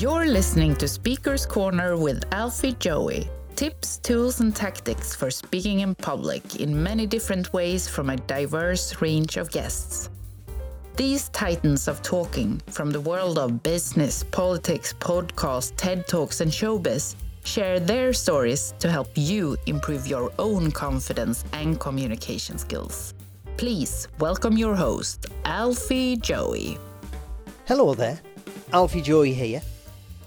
You're listening to Speaker's Corner with Alfie Joey. Tips, tools, and tactics for speaking in public in many different ways from a diverse range of guests. These titans of talking from the world of business, politics, podcast, TED Talks, and showbiz share their stories to help you improve your own confidence and communication skills. Please welcome your host, Alfie Joey. Hello there, Alfie Joey here.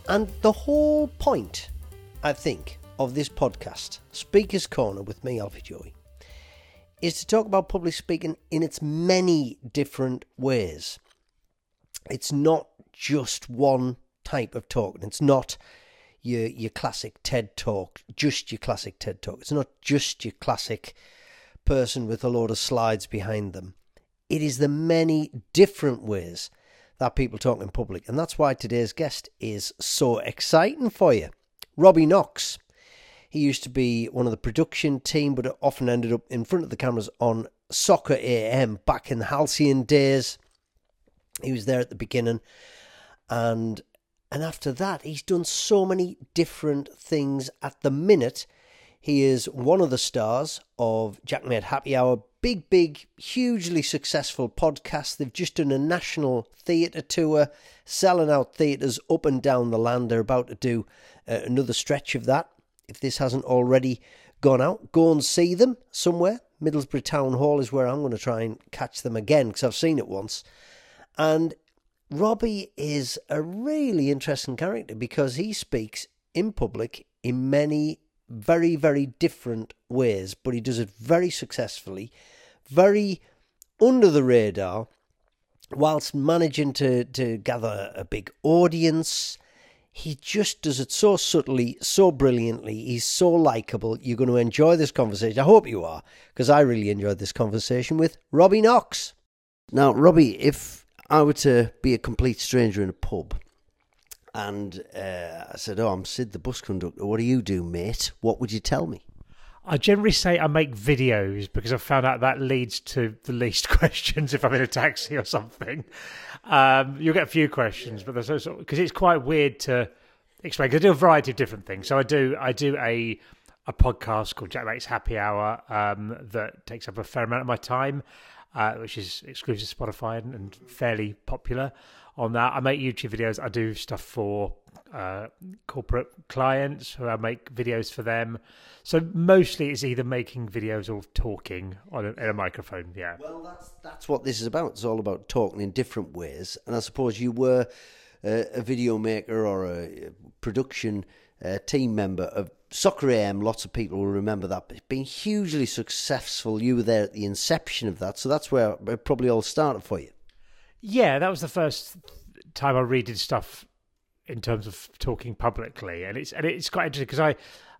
And the whole point, I think, of this podcast, Speaker's Corner with me, Alfie Joey, is to talk about public speaking in its many different ways. It's not just one type of talking. It's not your your classic TED talk, just your classic TED talk. It's not just your classic person with a load of slides behind them. It is the many different ways that people talk in public, and that's why today's guest is so exciting for you. Robbie Knox. He used to be one of the production team, but often ended up in front of the cameras on Soccer AM back in the halcyon days. He was there at the beginning, and and after that, he's done so many different things. At the minute, he is one of the stars of Jaackmaate Happy Hour, big, big, hugely successful podcast. They've just done a national theatre tour, selling out theatres up and down the land. They're about to do uh, another stretch of that. If this hasn't already gone out, go and see them somewhere. Middlesbrough Town Hall is where I'm going to try and catch them again because I've seen it once. And Robbie is a really interesting character because he speaks in public in many very, very different ways, but he does it very successfully, very under the radar, whilst managing to, to gather a big audience. He just does it so subtly, so brilliantly. He's so likable. You're going to enjoy this conversation. I hope you are, because I really enjoyed this conversation with Robbie Knox. Now, Robbie, if I were to be a complete stranger in a pub and uh, I said, Oh, I'm Sid, the bus conductor. What do you do, mate? What would you tell me? I generally say I make videos because I've found out that leads to the least questions if I'm in a taxi or something. Um, you'll get a few questions, but there's because it's quite weird to explain. Cause I do a variety of different things. So I do I do a a podcast called Jaackmaate's Happy Hour um, that takes up a fair amount of my time uh, which is exclusive to Spotify and, and, fairly popular on that. I make YouTube videos. I do stuff for uh, corporate clients who I make videos for them. So mostly it's either making videos or talking on a, a microphone. Yeah. Well, that's that's what this is about. It's all about talking in different ways. And I suppose you were a video maker or a production uh, team member of Soccer AM, lots of people will remember that. It's been hugely successful. You were there at the inception of that, so that's where it probably all started for you. Yeah, that was the first time I redid stuff in terms of talking publicly, and it's and it's quite interesting because I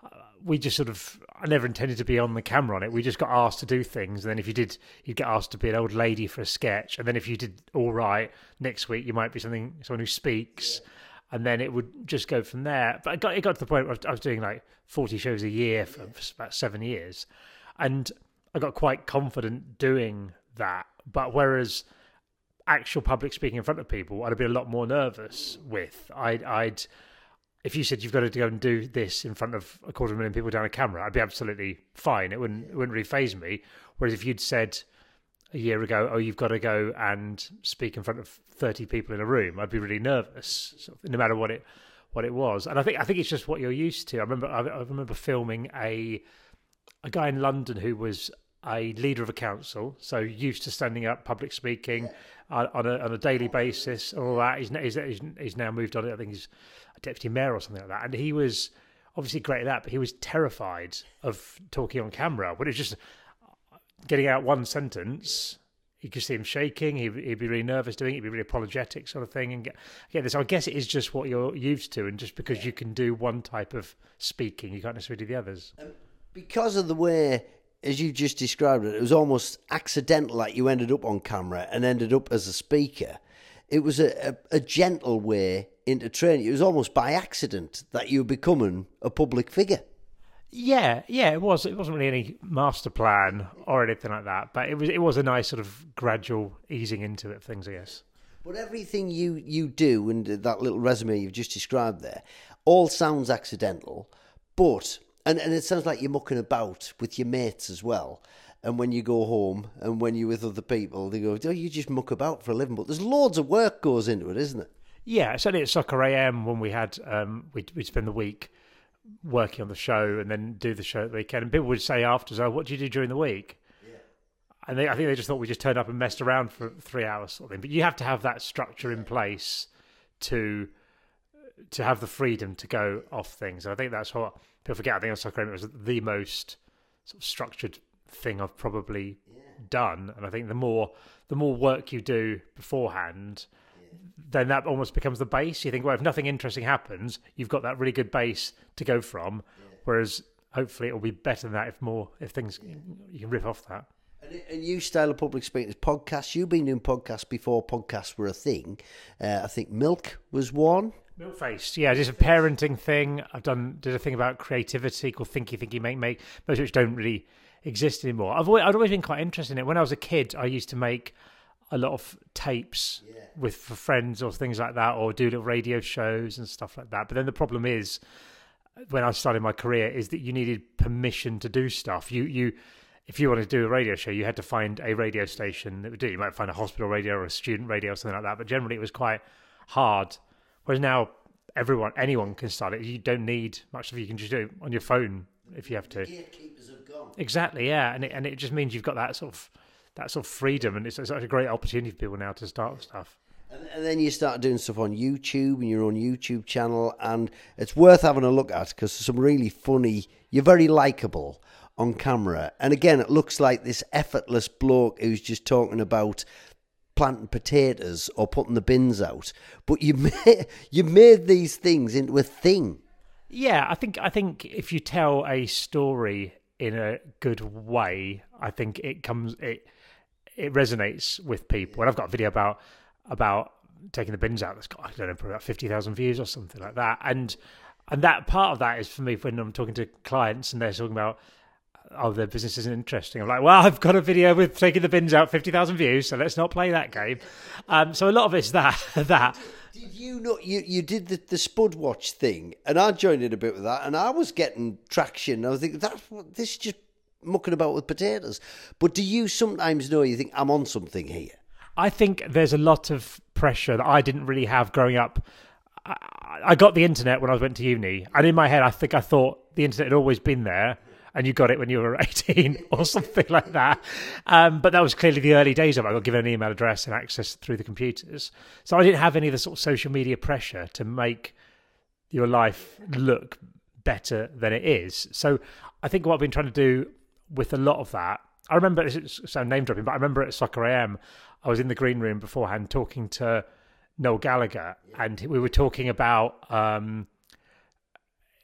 uh, we just sort of I never intended to be on the camera on it. We just got asked to do things, and then if you did, you'd get asked to be an old lady for a sketch, and then if you did all right next week, you might be something someone who speaks. Yeah and then it would just go from there. But it got, it got to the point where I was doing like 40 shows a year for about seven years. And I got quite confident doing that. But whereas actual public speaking in front of people, I'd be a lot more nervous with. I'd, I'd, if you said you've got to go and do this in front of a quarter of a million people down a camera, I'd be absolutely fine. It wouldn't, it wouldn't really phase me. Whereas if you'd said, a year ago, oh, you've got to go and speak in front of 30 people in a room, I'd be really nervous, no matter what it what it was. And I think I think it's just what you're used to. I remember I, I remember filming a a guy in London who was a leader of a council, so used to standing up, public speaking on, on, a, on a daily basis, all that. He's, he's, he's now moved on. I think he's a deputy mayor or something like that. And he was obviously great at that, but he was terrified of talking on camera. But it's just getting out one sentence, you could see him shaking. He'd, he'd, be really nervous doing it. He'd be really apologetic, sort of thing. And get, get this. I guess it is just what you're used to, and just because you can do one type of speaking, you can't necessarily do the others. Um, because of the way, as you just described it, it was almost accidental. Like you ended up on camera and ended up as a speaker. It was a, a, a gentle way into training. It was almost by accident that you were becoming a public figure. Yeah, yeah, it was. It wasn't really any master plan or anything like that, but it was. It was a nice sort of gradual easing into it things, I guess. But everything you, you do and that little resume you've just described there all sounds accidental, but and, and it sounds like you're mucking about with your mates as well. And when you go home and when you're with other people, they go, "Oh, you just muck about for a living." But there's loads of work goes into it, isn't it? Yeah, certainly at Soccer AM when we had um, we we spend the week working on the show and then do the show at the weekend, and people would say after, "Oh, what do you do during the week?" Yeah. And they, I think they just thought we just turned up and messed around for three hours, or something. But you have to have that structure in place to to have the freedom to go off things. And I think that's what people forget. I think on Soccer was the most sort of structured thing I've probably yeah. done, and I think the more the more work you do beforehand then that almost becomes the base. You think, well, if nothing interesting happens, you've got that really good base to go from. Yeah. Whereas hopefully it will be better than that if more if things yeah. you can rip off that. And, and you style of public speaking is podcasts. You've been doing podcasts before podcasts were a thing. Uh, I think Milk was one. Milk faced, yeah, just a parenting thing. I've done did a thing about creativity called Thinky Thinky Make Make, most of which don't really exist anymore. I've always, I've always been quite interested in it. When I was a kid, I used to make a lot of tapes yeah. with for friends or things like that, or do little radio shows and stuff like that. But then the problem is, when I started my career, is that you needed permission to do stuff. You you if you wanted to do a radio show, you had to find a radio station that would do. It. You might find a hospital radio or a student radio or something like that. But generally, it was quite hard. Whereas now, everyone, anyone can start it. You don't need much of it. You can just do it on your phone if you have to. Exactly, yeah, and it, and it just means you've got that sort of that sort of freedom, and it's, it's a great opportunity for people now to start stuff. And, and then you start doing stuff on YouTube and your own YouTube channel, and it's worth having a look at because some really funny. You're very likable on camera, and again, it looks like this effortless bloke who's just talking about planting potatoes or putting the bins out. But you made, you made these things into a thing. Yeah, I think I think if you tell a story in a good way, I think it comes it it resonates with people. And I've got a video about about taking the bins out that's got I don't know probably about fifty thousand views or something like that. And and that part of that is for me when I'm talking to clients and they're talking about oh their business isn't interesting. I'm like, well, I've got a video with taking the bins out, fifty thousand views, so let's not play that game. Um, so a lot of it's that that. Did you know you, you did the, the Spud Watch thing, and I joined in a bit with that, and I was getting traction. I was thinking that's this is just mucking about with potatoes. But do you sometimes know you think I'm on something here? I think there's a lot of pressure that I didn't really have growing up. I, I got the internet when I went to uni, and in my head, I think I thought the internet had always been there and you got it when you were 18 or something like that. Um, but that was clearly the early days of it. I got given an email address and access through the computers. So I didn't have any of the sort of social media pressure to make your life look better than it is. So I think what I've been trying to do with a lot of that. I remember sound name dropping, but I remember at Soccer AM, I was in the green room beforehand talking to Noel Gallagher, and we were talking about um,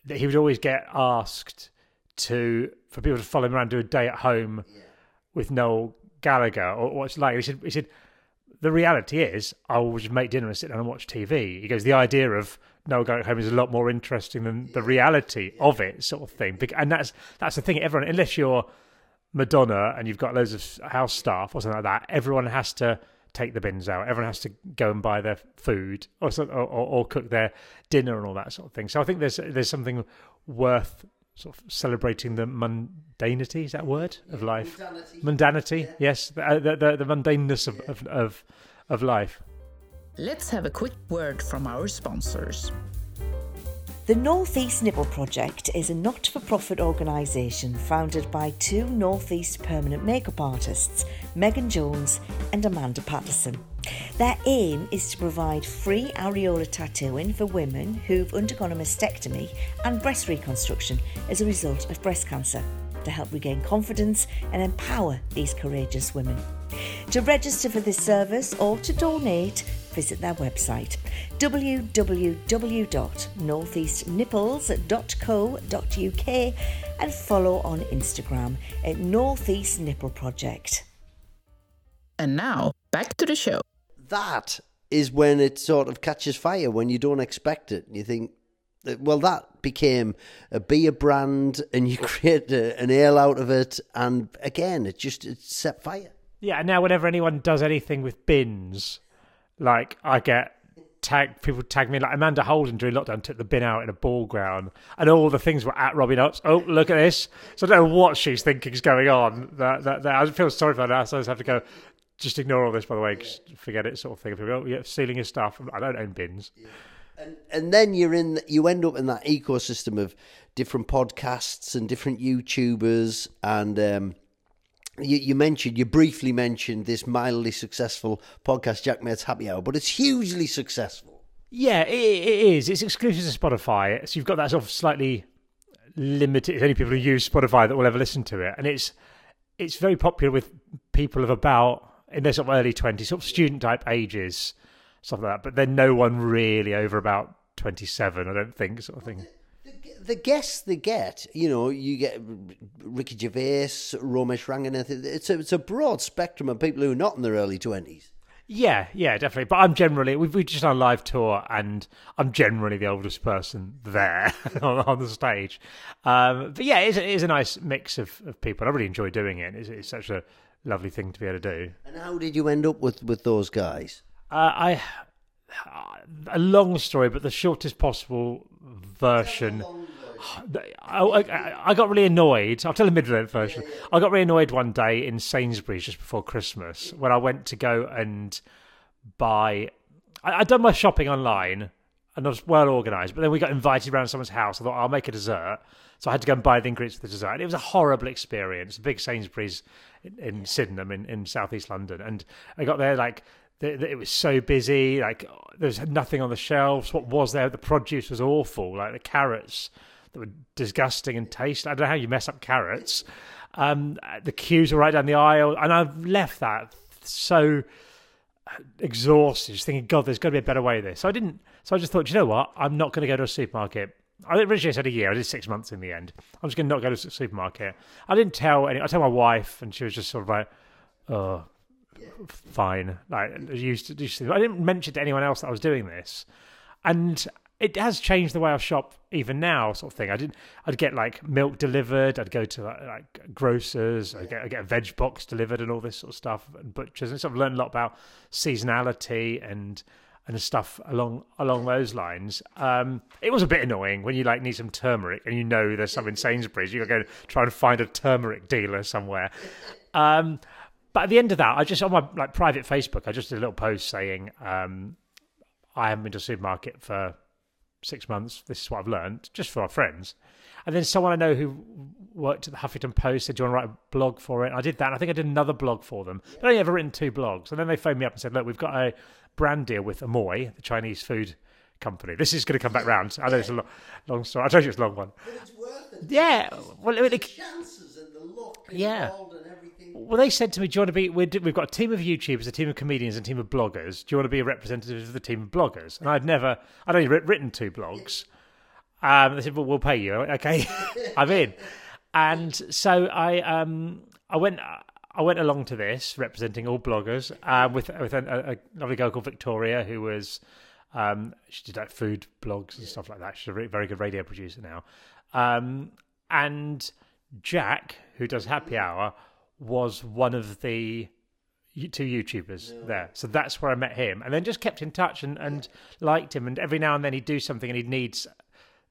that he would always get asked to for people to follow him around do a day at home yeah. with Noel Gallagher or what's like. He said, he said the reality is I will just make dinner and sit down and watch TV. He goes, the idea of Noel going home is a lot more interesting than the reality of it, sort of thing. And that's that's the thing. Everyone, unless you're Madonna and you've got loads of house staff or something like that, everyone has to take the bins out. Everyone has to go and buy their food or or, or, or cook their dinner and all that sort of thing. So I think there's there's something worth sort of celebrating the mundanity is that word of life? mundanity, mundanity yeah. yes. The, uh, the, the, the mundaneness of, of, of, of life. Let's have a quick word from our sponsors. The Northeast Nipple Project is a not for profit organisation founded by two Northeast permanent makeup artists, Megan Jones and Amanda Patterson. Their aim is to provide free areola tattooing for women who've undergone a mastectomy and breast reconstruction as a result of breast cancer to help regain confidence and empower these courageous women. To register for this service or to donate, visit their website www.northeastnipples.co.uk and follow on Instagram at Northeast Nipple Project. And now, back to the show. That is when it sort of catches fire when you don't expect it. You think, uh, well, that became a beer brand, and you create a, an ale out of it, and again, it just it set fire. Yeah, and now whenever anyone does anything with bins, Like I get tag people tag me like Amanda Holden during lockdown took the bin out in a ball ground, and all the things were at Robbie Knox. Oh, look at this! So I don't know what she's thinking is going on. That that, that I feel sorry for. So I just have to go. Just ignore all this, by the way. Just forget it, sort of thing. People oh, yeah, stealing your stuff. I don't own bins. And, and then you're in, you end up in that ecosystem of different podcasts and different YouTubers. And um, you, you mentioned, you briefly mentioned this mildly successful podcast, Jaackmaate's Happy Hour, but it's hugely successful. Yeah, it, it is. It's exclusive to Spotify, so you've got that sort of slightly limited. It's only people who use Spotify that will ever listen to it, and it's it's very popular with people of about in their sort of early twenties, sort of student type ages, stuff like that. But then no one really over about twenty seven, I don't think, sort of thing. The guests they get, you know, you get Ricky Gervais, Romesh Ranganathan. It's a, it's a broad spectrum of people who are not in their early twenties. Yeah, yeah, definitely. But I'm generally we've, we've just done a live tour, and I'm generally the oldest person there on, on, the stage. Um, but yeah, it is, it is, a nice mix of, of people. I really enjoy doing it. It's, it's, such a lovely thing to be able to do. And how did you end up with with those guys? Uh, I a long story, but the shortest possible version. I, I, I, got really annoyed. I'll tell the middle version. I got really annoyed one day in Sainsbury's just before Christmas when I went to go and buy. I, I'd done my shopping online and I was well organised, but then we got invited around someone's house. I thought I'll make a dessert, so I had to go and buy the ingredients for the dessert. And it was a horrible experience. A big Sainsbury's in, in Sydenham in, in southeast London, and I got there like it was so busy. Like there was nothing on the shelves. What was there? The produce was awful. Like the carrots that were disgusting and taste. I don't know how you mess up carrots. Um, the queues were right down the aisle, and I've left that so exhausted, just thinking, God, there's got to be a better way of this. So I didn't. So I just thought, you know what? I'm not going to go to a supermarket. I originally said a year. I did six months in the end. I'm just going to not go to a supermarket. I didn't tell any. I told my wife, and she was just sort of like, "Oh, fine." Like used to, used to. I didn't mention to anyone else that I was doing this, and it has changed the way I shop even now, sort of thing. I didn't. I'd get like milk delivered. I'd go to like, like grocers. I'd get, I'd get a veg box delivered and all this sort of stuff. And butchers and sort of learned a lot about seasonality and and stuff along along those lines. Um, it was a bit annoying when you like need some turmeric and you know there's some in Sainsbury's. You got to go try and find a turmeric dealer somewhere. Um, but at the end of that, I just on my like private Facebook, I just did a little post saying um, I haven't been to a supermarket for six months. This is what I've learned, just for our friends. And then someone I know who worked at the Huffington Post said, "Do you want to write a blog for it?" And I did that. And I think I did another blog for them. But I only ever written two blogs. And then they phoned me up and said, "Look, we've got a brand deal with Amoy, the Chinese food company. This is going to come back round. I know it's a long, long story. I told you it's a long one. But it's worth it. Yeah. Well, the it, chances and the luck yeah. Well, they said to me, "Do you want to be? we have got a team of YouTubers, a team of comedians, and a team of bloggers. Do you want to be a representative of the team of bloggers?" And I'd never, I'd only written two blogs. Um, they said, "Well, we'll pay you." Okay, I'm in. And so I, um, I went, I went along to this representing all bloggers uh, with with a, a, lovely girl called Victoria who was, um, she did like food blogs and stuff like that. She's a very good radio producer now, um, and Jack, who does Happy Hour was one of the two YouTubers yeah. there. So that's where I met him, and then just kept in touch and, and liked him. And every now and then he'd do something, and he'd need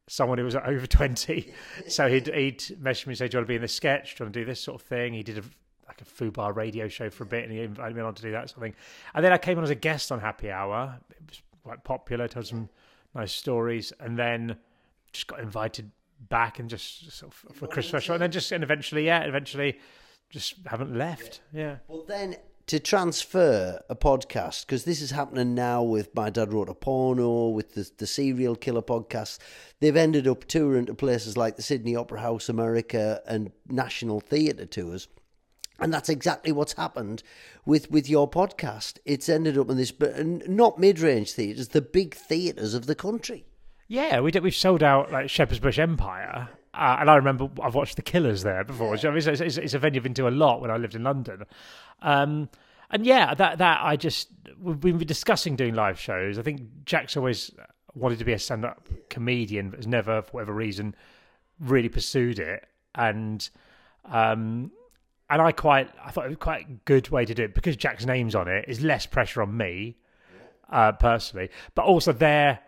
someone who was over twenty. so he'd he'd message me and say, "Do you want to be in this sketch? Do you want to do this sort of thing?" He did a like a Fubar radio show for a bit, and he invited me on to do that sort of thing. And then I came on as a guest on Happy Hour. It was quite popular, told some nice stories, and then just got invited back and just sort of for Christmas show, and then just and eventually, yeah, eventually just haven't left. Yeah. Well, then to transfer a podcast because this is happening now with my dad wrote a porno with the, the serial killer podcast they've ended up touring to places like the sydney opera house america and national theatre tours and that's exactly what's happened with, with your podcast. It's ended up in this, but not mid range theatres, the big theatres of the country. Yeah, we did, we've sold out like Shepherd's Bush Empire, uh, and I remember I've watched The Killers there before. Yeah. it's, it's, it's, a venue I've been to a lot when I lived in London. Um, and yeah, that that I just we've been discussing doing live shows. I think Jack's always wanted to be a stand-up comedian, but has never, for whatever reason, really pursued it. And um, and I quite I thought it was quite a good way to do it because Jack's name's on it. Is less pressure on me. uh, personally, but also there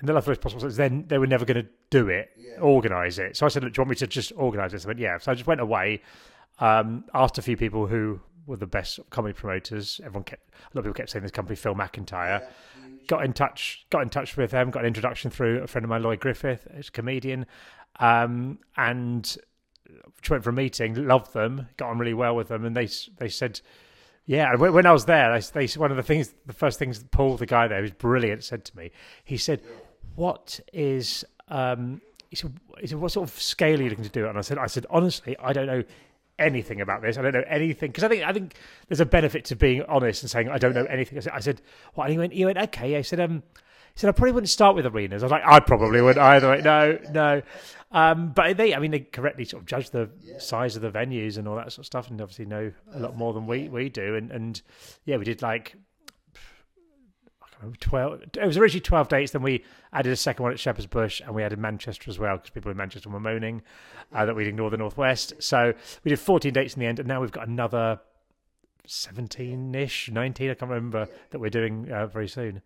in the level possible sense, then they were never going to do it, yeah. organize it. So I said, Look, do you want me to just organize this? I went, yeah. So I just went away, um, asked a few people who were the best comedy promoters. Everyone kept, a lot of people kept saying this company, Phil McIntyre. Yeah. Got in touch, got in touch with them, got an introduction through a friend of mine, Lloyd Griffith, who's a comedian, um, and went for a meeting, loved them, got on really well with them, and they they said, yeah. When I was there, they, they one of the things, the first things Paul, the guy there, who's brilliant, said to me, he said, what is um, he said, he said, what sort of scale are you looking to do? And I said, I said, honestly, I don't know anything about this. I don't know anything because I think I think there's a benefit to being honest and saying I don't know anything. I said, I said well, and he went, he went, okay. I said, um, he said I probably wouldn't start with arenas. I was like, I probably wouldn't either. No, no. Um, but they, I mean, they correctly sort of judge the size of the venues and all that sort of stuff, and obviously know a lot more than we we do. And and yeah, we did like 12 it was originally 12 dates then we added a second one at shepherd's bush and we added manchester as well because people in manchester were moaning uh, that we'd ignore the northwest so we did 14 dates in the end and now we've got another 17ish 19 i can't remember that we're doing uh, very soon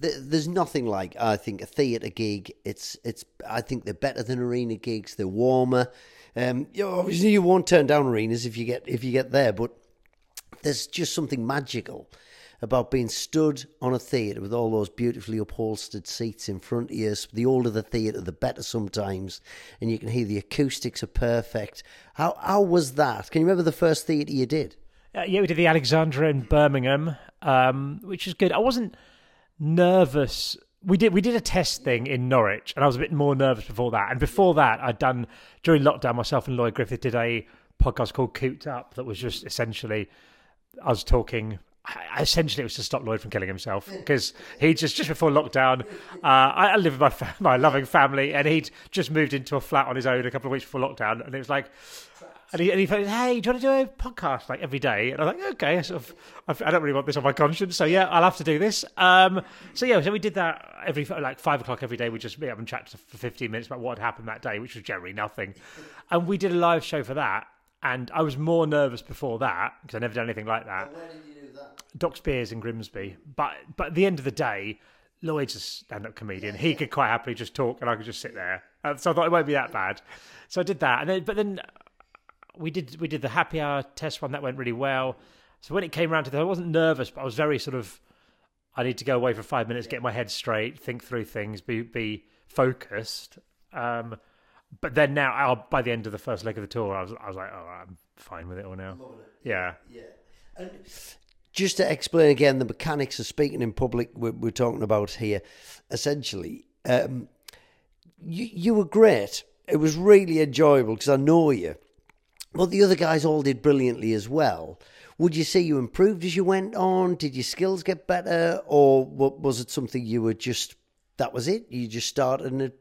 there's nothing like I think a theatre gig. It's it's I think they're better than arena gigs. They're warmer. Um, you know, obviously you won't turn down arenas if you get if you get there, but there's just something magical about being stood on a theatre with all those beautifully upholstered seats in front of you. The older the theatre, the better sometimes, and you can hear the acoustics are perfect. How how was that? Can you remember the first theatre you did? Uh, yeah, we did the Alexandra in Birmingham, um, which is good. I wasn't nervous. We did we did a test thing in Norwich, and I was a bit more nervous before that. And before that, I'd done during lockdown. Myself and Lloyd Griffith did a podcast called Cooped Up that was just essentially us talking essentially it was to stop Lloyd from killing himself because he just just before lockdown, uh, I, I, live with my fa- my loving family, and he'd just moved into a flat on his own a couple of weeks before lockdown, and it was like. And he, and he said, "Hey, do you want to do a podcast like every day?" And I was like, "Okay, I sort of, I don't really want this on my conscience, so yeah, I'll have to do this." Um, so yeah, so we did that every like five o'clock every day. We just meet up and chat for fifteen minutes about what had happened that day, which was generally nothing. And we did a live show for that, and I was more nervous before that because I never done anything like that. Docks Beers in Grimsby. But but at the end of the day, Lloyd's a stand-up comedian. He could quite happily just talk, and I could just sit there. Uh, so I thought it won't be that bad. So I did that, and then but then we did we did the happy hour test one that went really well. So when it came around to that, I wasn't nervous, but I was very sort of. I need to go away for five minutes, get my head straight, think through things, be be focused. Um, but then now, by the end of the first leg of the tour, I was I was like, oh, I'm fine with it all now. It. Yeah. Yeah. And just to explain again the mechanics of speaking in public we're, we're talking about here, essentially, um, you, you were great. It was really enjoyable because I know you. But the other guys all did brilliantly as well. Would you say you improved as you went on? Did your skills get better? Or was it something you were just, that was it? You just started and it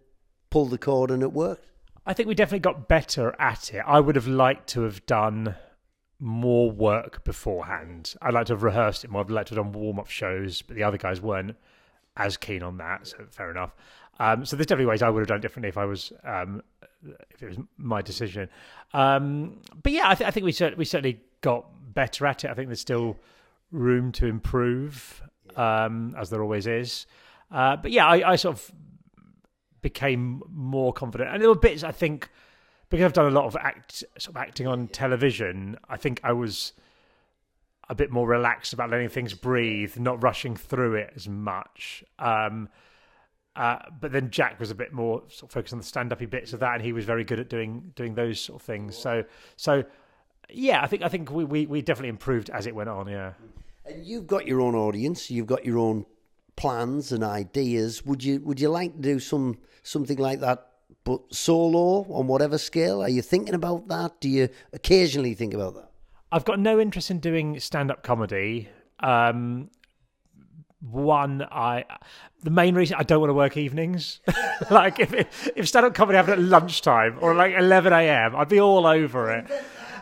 pulled the cord and it worked? I think we definitely got better at it. I would have liked to have done more work beforehand. I'd like to have rehearsed it more. I'd like to have done warm up shows, but the other guys weren't as keen on that. So fair enough. Um, so there's definitely ways I would have done differently if I was um, if it was my decision. Um, but yeah, I, th- I think we we certainly got better at it. I think there's still room to improve, um, as there always is. Uh, but yeah, I, I sort of became more confident, and there were bits I think because I've done a lot of act sort of acting on television, I think I was a bit more relaxed about letting things breathe, not rushing through it as much. Um, uh, but then Jack was a bit more sort of focused on the stand-uppy bits of that, and he was very good at doing doing those sort of things. So, so yeah, I think I think we, we, we definitely improved as it went on. Yeah, and you've got your own audience, you've got your own plans and ideas. Would you would you like to do some something like that but solo on whatever scale? Are you thinking about that? Do you occasionally think about that? I've got no interest in doing stand up comedy. Um, one, I the main reason I don't want to work evenings. like if if stand up comedy happened at lunchtime or like eleven a.m., I'd be all over it.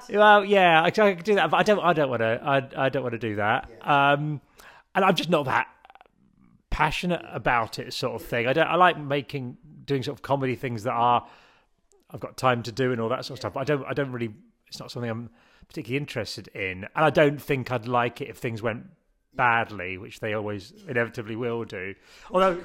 Well, yeah, I, I could do that, but I don't. I don't want to. I I don't want to do that. Um, and I'm just not that passionate about it, sort of thing. I don't. I like making doing sort of comedy things that are I've got time to do and all that sort of stuff. But I don't I don't really it's not something I'm particularly interested in. And I don't think I'd like it if things went badly, which they always inevitably will do. Although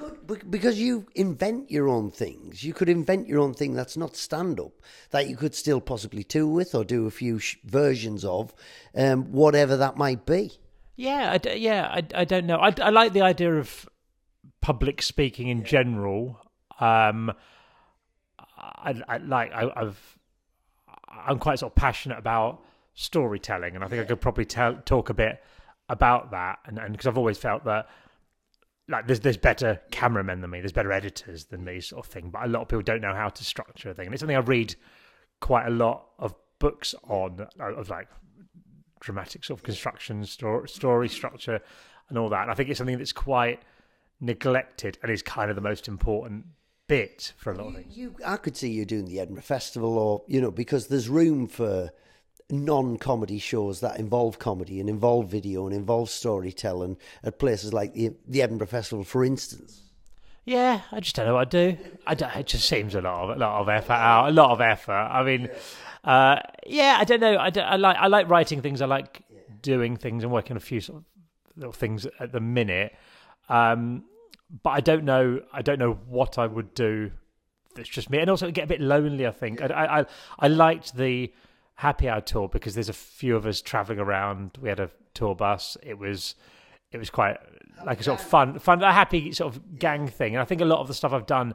Because you invent your own things. You could invent your own thing that's not stand up, that you could still possibly tour with or do a few sh- versions of, um, whatever that might be. Yeah, I d- yeah, I, I don't know. I, I like the idea of public speaking in general. Um, I, I like I, I've I'm quite sort of passionate about storytelling, and I think I could probably tell talk a bit about that, and because I've always felt that like there's there's better cameramen than me, there's better editors than me, sort of thing. But a lot of people don't know how to structure a thing, and it's something I read quite a lot of books on of like dramatic sort of construction, story, story structure, and all that. And I think it's something that's quite neglected and is kind of the most important bit for a lot of things. You, I could see you doing the Edinburgh Festival, or you know, because there's room for non-comedy shows that involve comedy and involve video and involve storytelling at places like the, the Edinburgh Festival, for instance. Yeah, I just don't know what I do. I don't, it just seems a lot of a lot of effort out, a lot of effort. I mean, uh, yeah, I don't know. I, don't, I like I like writing things. I like doing things and working on a few sort of little things at the minute. Um, but I don't know. I don't know what I would do. It's just me, and also get a bit lonely. I think I I, I, I liked the happy hour tour because there's a few of us traveling around. We had a tour bus. It was it was quite like a sort of fun, fun, a happy sort of gang thing. And I think a lot of the stuff I've done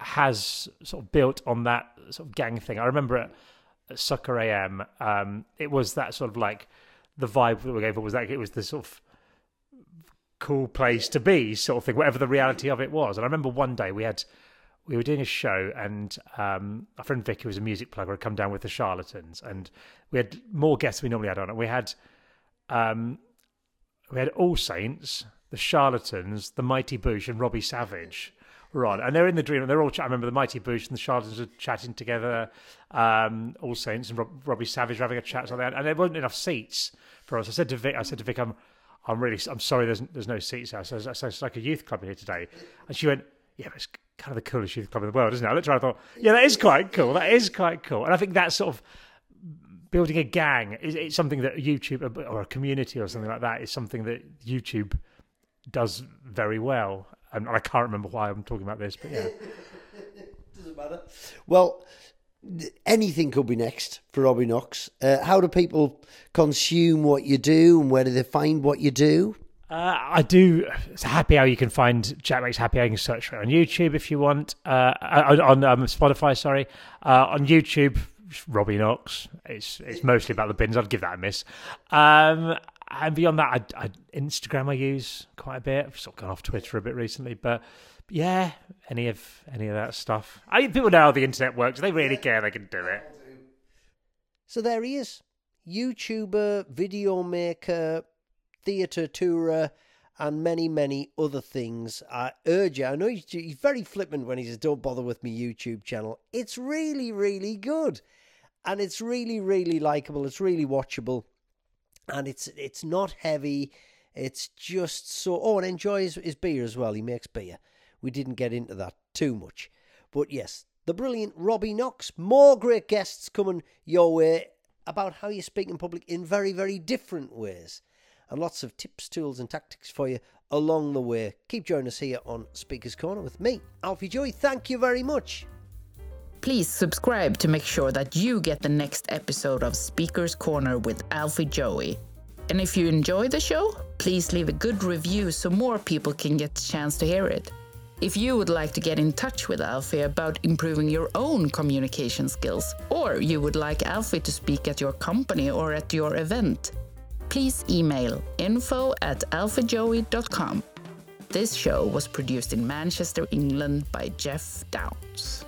has sort of built on that sort of gang thing. I remember at, at Soccer AM, um, it was that sort of like the vibe that we gave it was like it was the sort of cool place to be sort of thing, whatever the reality of it was. And I remember one day we had we were doing a show and um, our friend Vicky was a music plugger had come down with the charlatans and we had more guests we normally had on it. We had um, we had All Saints, the Charlatans, the Mighty Boosh, and Robbie Savage were on, and they're in the dream. And they're all. Ch- I remember the Mighty Boosh and the Charlatans were chatting together. Um, All Saints and Rob- Robbie Savage were having a chat like that, and there wasn't enough seats for us. I said to Vic, I said to Vic, I'm, I'm really, I'm sorry, there's there's no seats here. So I said, it's like a youth club here today, and she went, yeah, but it's kind of the coolest youth club in the world, isn't it? I looked around, and thought, yeah, that is quite cool. That is quite cool, and I think that sort of building a gang is it's something that YouTube or a community or something like that is something that YouTube does very well. And I can't remember why I'm talking about this, but yeah. Doesn't matter. Well, anything could be next for Robbie Knox. Uh, how do people consume what you do, and where do they find what you do? Uh, I do. It's a happy hour. You can find Jaackmaate's Happy Hour. You can search for it on YouTube if you want. Uh, on on um, Spotify, sorry. Uh, on YouTube, Robbie Knox. It's it's mostly about the bins. I'd give that a miss. Um, and beyond that, I, I, Instagram I use quite a bit. I've sort of gone off Twitter a bit recently, but yeah, any of any of that stuff. I mean, people know how the internet works. If they really care, they can do it. So there he is, YouTuber, video maker, theatre tourer, and many, many other things. I urge you. I know he's, he's very flippant when he says, "Don't bother with my YouTube channel." It's really, really good, and it's really, really likable. It's really watchable, and it's it's not heavy. It's just so. Oh, and enjoy his, his beer as well. He makes beer. We didn't get into that too much, but yes, the brilliant Robbie Knox. More great guests coming your way about how you speak in public in very, very different ways. And lots of tips, tools, and tactics for you along the way. Keep joining us here on Speaker's Corner with me, Alfie Joey. Thank you very much. Please subscribe to make sure that you get the next episode of Speaker's Corner with Alfie Joey. And if you enjoy the show, please leave a good review so more people can get the chance to hear it. If you would like to get in touch with Alfie about improving your own communication skills, or you would like Alfie to speak at your company or at your event, please email info at alfiejoey.com. This show was produced in Manchester, England by Jeff Downs.